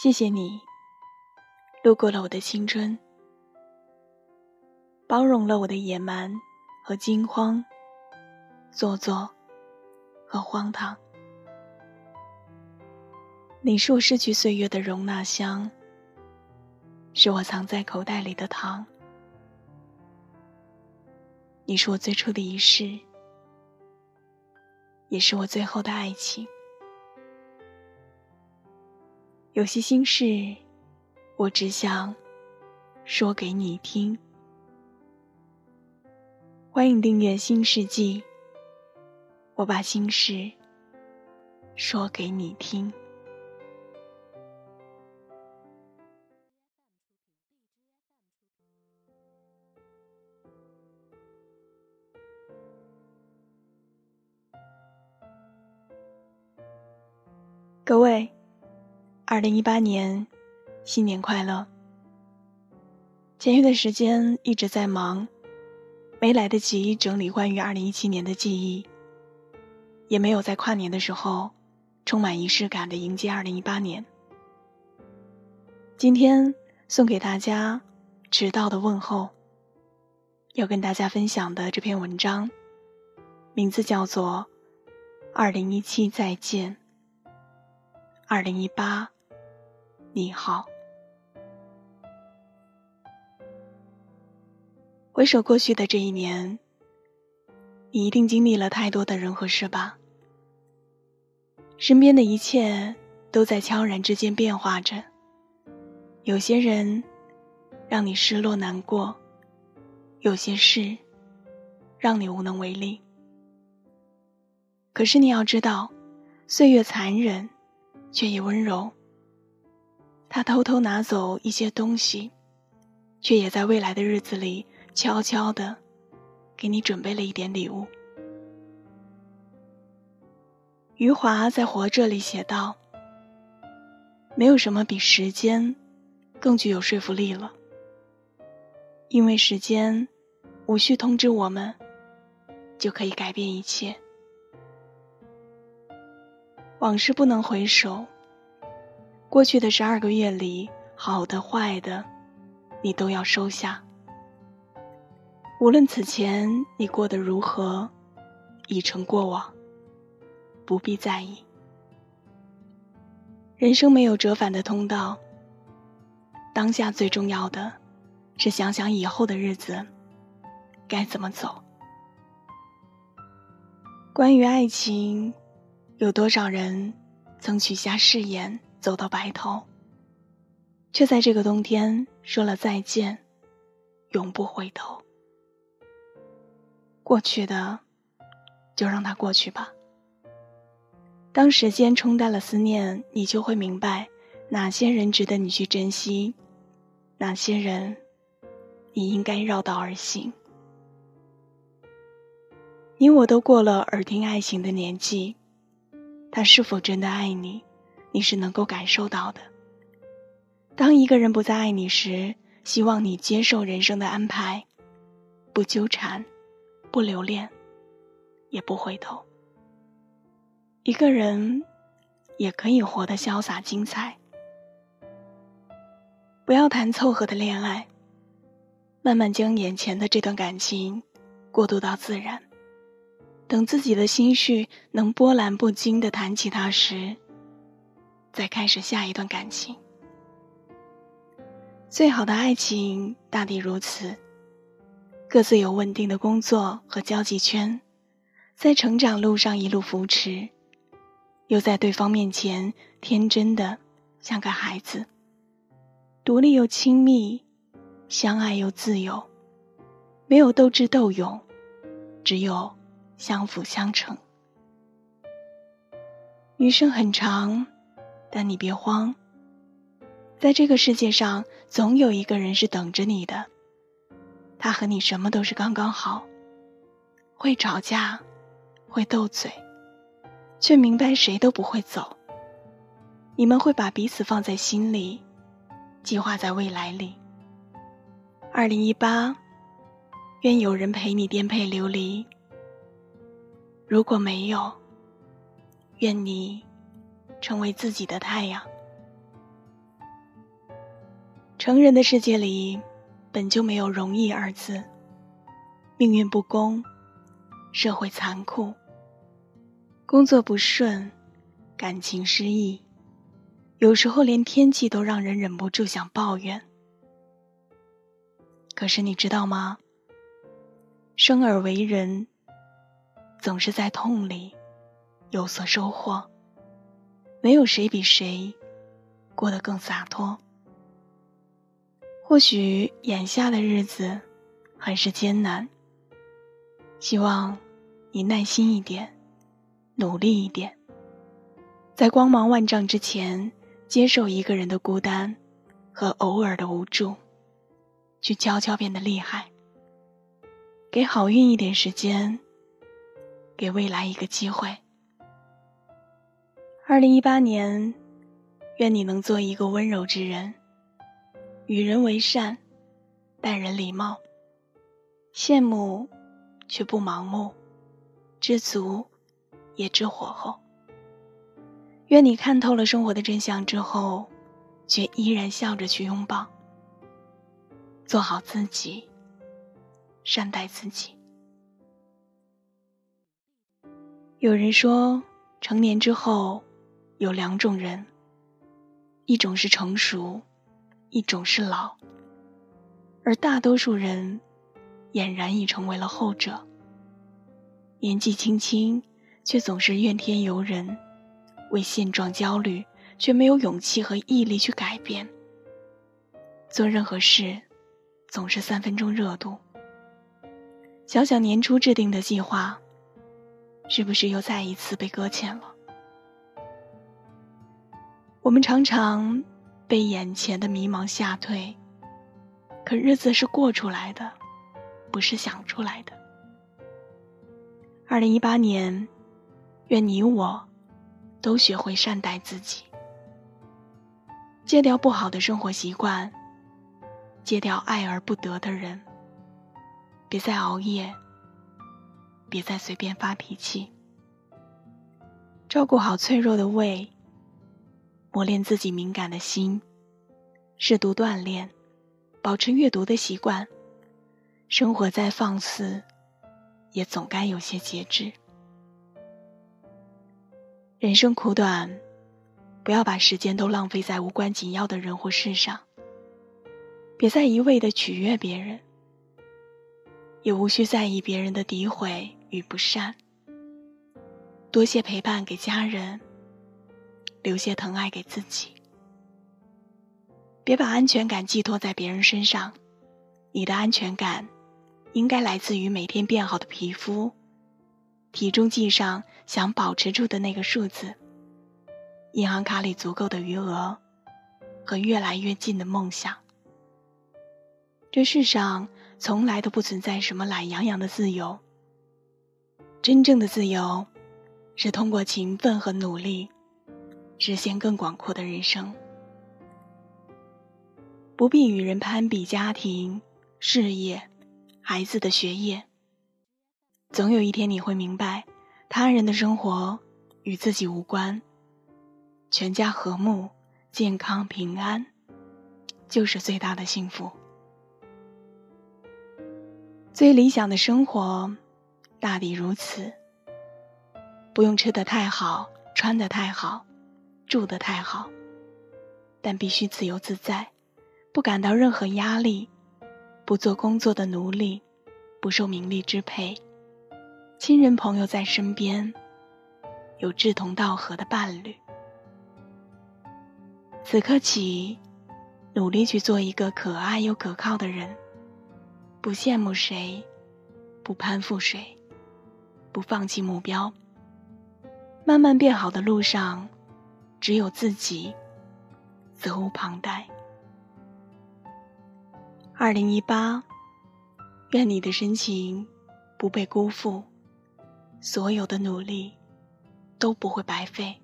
谢谢你，路过了我的青春，包容了我的野蛮和惊慌，做作和荒唐。你是我失去岁月的容纳箱，是我藏在口袋里的糖。你是我最初的仪式，也是我最后的爱情。有些心事，我只想说给你听。欢迎订阅《新世纪》，我把心事说给你听。各位。二零一八年，新年快乐！前一段时间一直在忙，没来得及整理关于二零一七年的记忆，也没有在跨年的时候充满仪式感的迎接二零一八年。今天送给大家迟到的问候，要跟大家分享的这篇文章，名字叫做《二零一七再见，二零一八》。你好，回首过去的这一年，你一定经历了太多的人和事吧？身边的一切都在悄然之间变化着，有些人让你失落难过，有些事让你无能为力。可是你要知道，岁月残忍，却也温柔。他偷偷拿走一些东西，却也在未来的日子里悄悄的给你准备了一点礼物。余华在《活着》里写道：“没有什么比时间更具有说服力了，因为时间无需通知我们，就可以改变一切。往事不能回首。”过去的十二个月里，好的坏的，你都要收下。无论此前你过得如何，已成过往，不必在意。人生没有折返的通道。当下最重要的，是想想以后的日子该怎么走。关于爱情，有多少人曾许下誓言？走到白头，却在这个冬天说了再见，永不回头。过去的，就让它过去吧。当时间冲淡了思念，你就会明白，哪些人值得你去珍惜，哪些人，你应该绕道而行。你我都过了耳听爱情的年纪，他是否真的爱你？你是能够感受到的。当一个人不再爱你时，希望你接受人生的安排，不纠缠，不留恋，也不回头。一个人也可以活得潇洒精彩。不要谈凑合的恋爱，慢慢将眼前的这段感情过渡到自然。等自己的心绪能波澜不惊地谈起他时。再开始下一段感情。最好的爱情大抵如此：各自有稳定的工作和交际圈，在成长路上一路扶持，又在对方面前天真的像个孩子，独立又亲密，相爱又自由，没有斗智斗勇，只有相辅相成。余生很长。但你别慌，在这个世界上，总有一个人是等着你的。他和你什么都是刚刚好，会吵架，会斗嘴，却明白谁都不会走。你们会把彼此放在心里，计划在未来里。二零一八，愿有人陪你颠沛流离。如果没有，愿你。成为自己的太阳。成人的世界里，本就没有容易二字。命运不公，社会残酷，工作不顺，感情失意，有时候连天气都让人忍不住想抱怨。可是你知道吗？生而为人，总是在痛里有所收获。没有谁比谁过得更洒脱。或许眼下的日子很是艰难，希望你耐心一点，努力一点，在光芒万丈之前，接受一个人的孤单和偶尔的无助，去悄悄变得厉害。给好运一点时间，给未来一个机会。二零一八年，愿你能做一个温柔之人，与人为善，待人礼貌，羡慕却不盲目，知足也知火候。愿你看透了生活的真相之后，却依然笑着去拥抱，做好自己。善待自己。有人说，成年之后有两种人，一种是成熟，一种是老。而大多数人俨然已成为了后者。年纪轻轻，却总是怨天尤人，为现状焦虑，却没有勇气和毅力去改变。做任何事，总是三分钟热度。想想年初制定的计划，是不是又再一次被搁浅了？我们常常被眼前的迷茫吓退，可日子是过出来的，不是想出来的。二零一八年，愿你我都学会善待自己，戒掉不好的生活习惯，戒掉爱而不得的人。别再熬夜，别再随便发脾气，照顾好脆弱的胃，磨练自己敏感的心，适度锻炼，保持阅读的习惯。生活再放肆，也总该有些节制。人生苦短，不要把时间都浪费在无关紧要的人或事上。别再一味的取悦别人。也无需在意别人的诋毁与不善。多些陪伴给家人，留些疼爱给自己。别把安全感寄托在别人身上，你的安全感应该来自于每天变好的皮肤、体重计上想保持住的那个数字、银行卡里足够的余额和越来越近的梦想。这世上。从来都不存在什么懒洋洋的自由。真正的自由，是通过勤奋和努力，实现更广阔的人生。不必与人攀比家庭、事业、孩子的学业。总有一天你会明白，他人的生活与自己无关。全家和睦、健康、平安，就是最大的幸福。最理想的生活，大抵如此。不用吃得太好，穿得太好，住得太好，但必须自由自在，不感到任何压力，不做工作的奴隶，不受名利支配，亲人朋友在身边，有志同道合的伴侣。此刻起，努力去做一个可爱又可靠的人。不羡慕谁，不攀附谁，不放弃目标。慢慢变好的路上，只有自己，责无旁贷。二零一八，愿你的深情不被辜负，所有的努力都不会白费。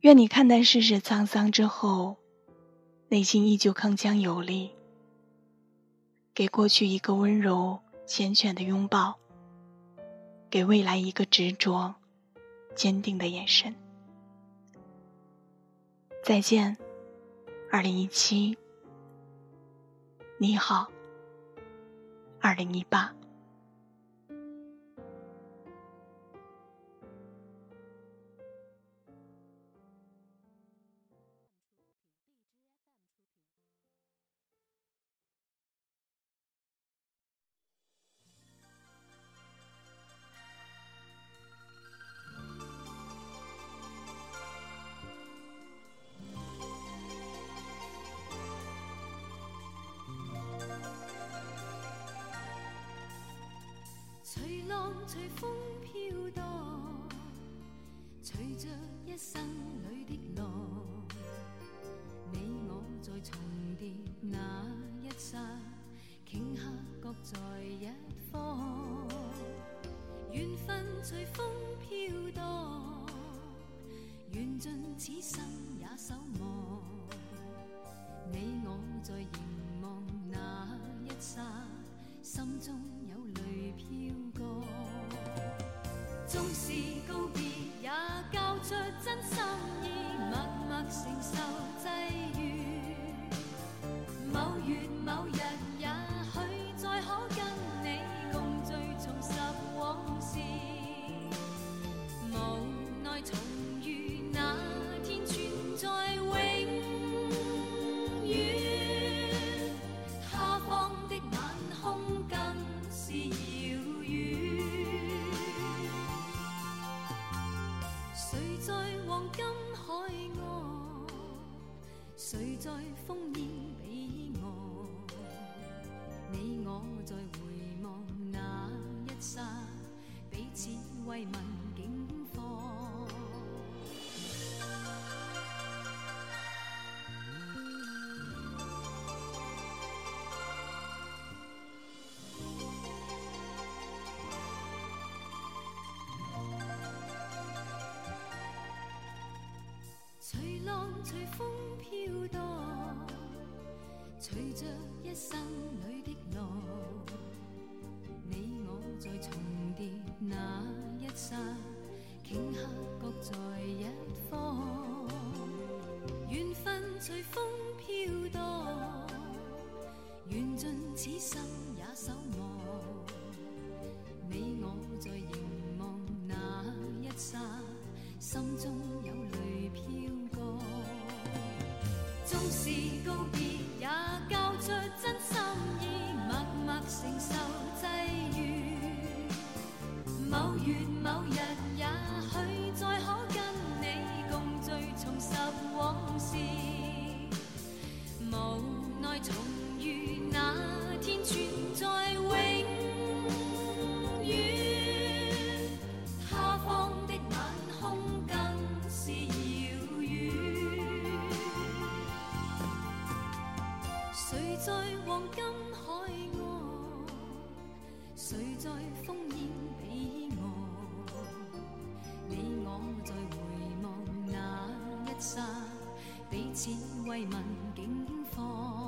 愿你看淡世事沧桑之后，内心依旧铿锵有力。给过去一个温柔缱绻的拥抱，给未来一个执着、坚定的眼神。再见。二零一七。你好。二零一八。的路，你我在重叠那一刹，顷刻各在一方。缘分随风飘荡，缘尽此生也守望。你我在凝望那一刹，心中有泪飘过。纵是告别，也交出真心，承受际遇。某月某日，随风飘荡，缘尽此生也守望。你我在凝望那一刹，心中彼此慰问境况。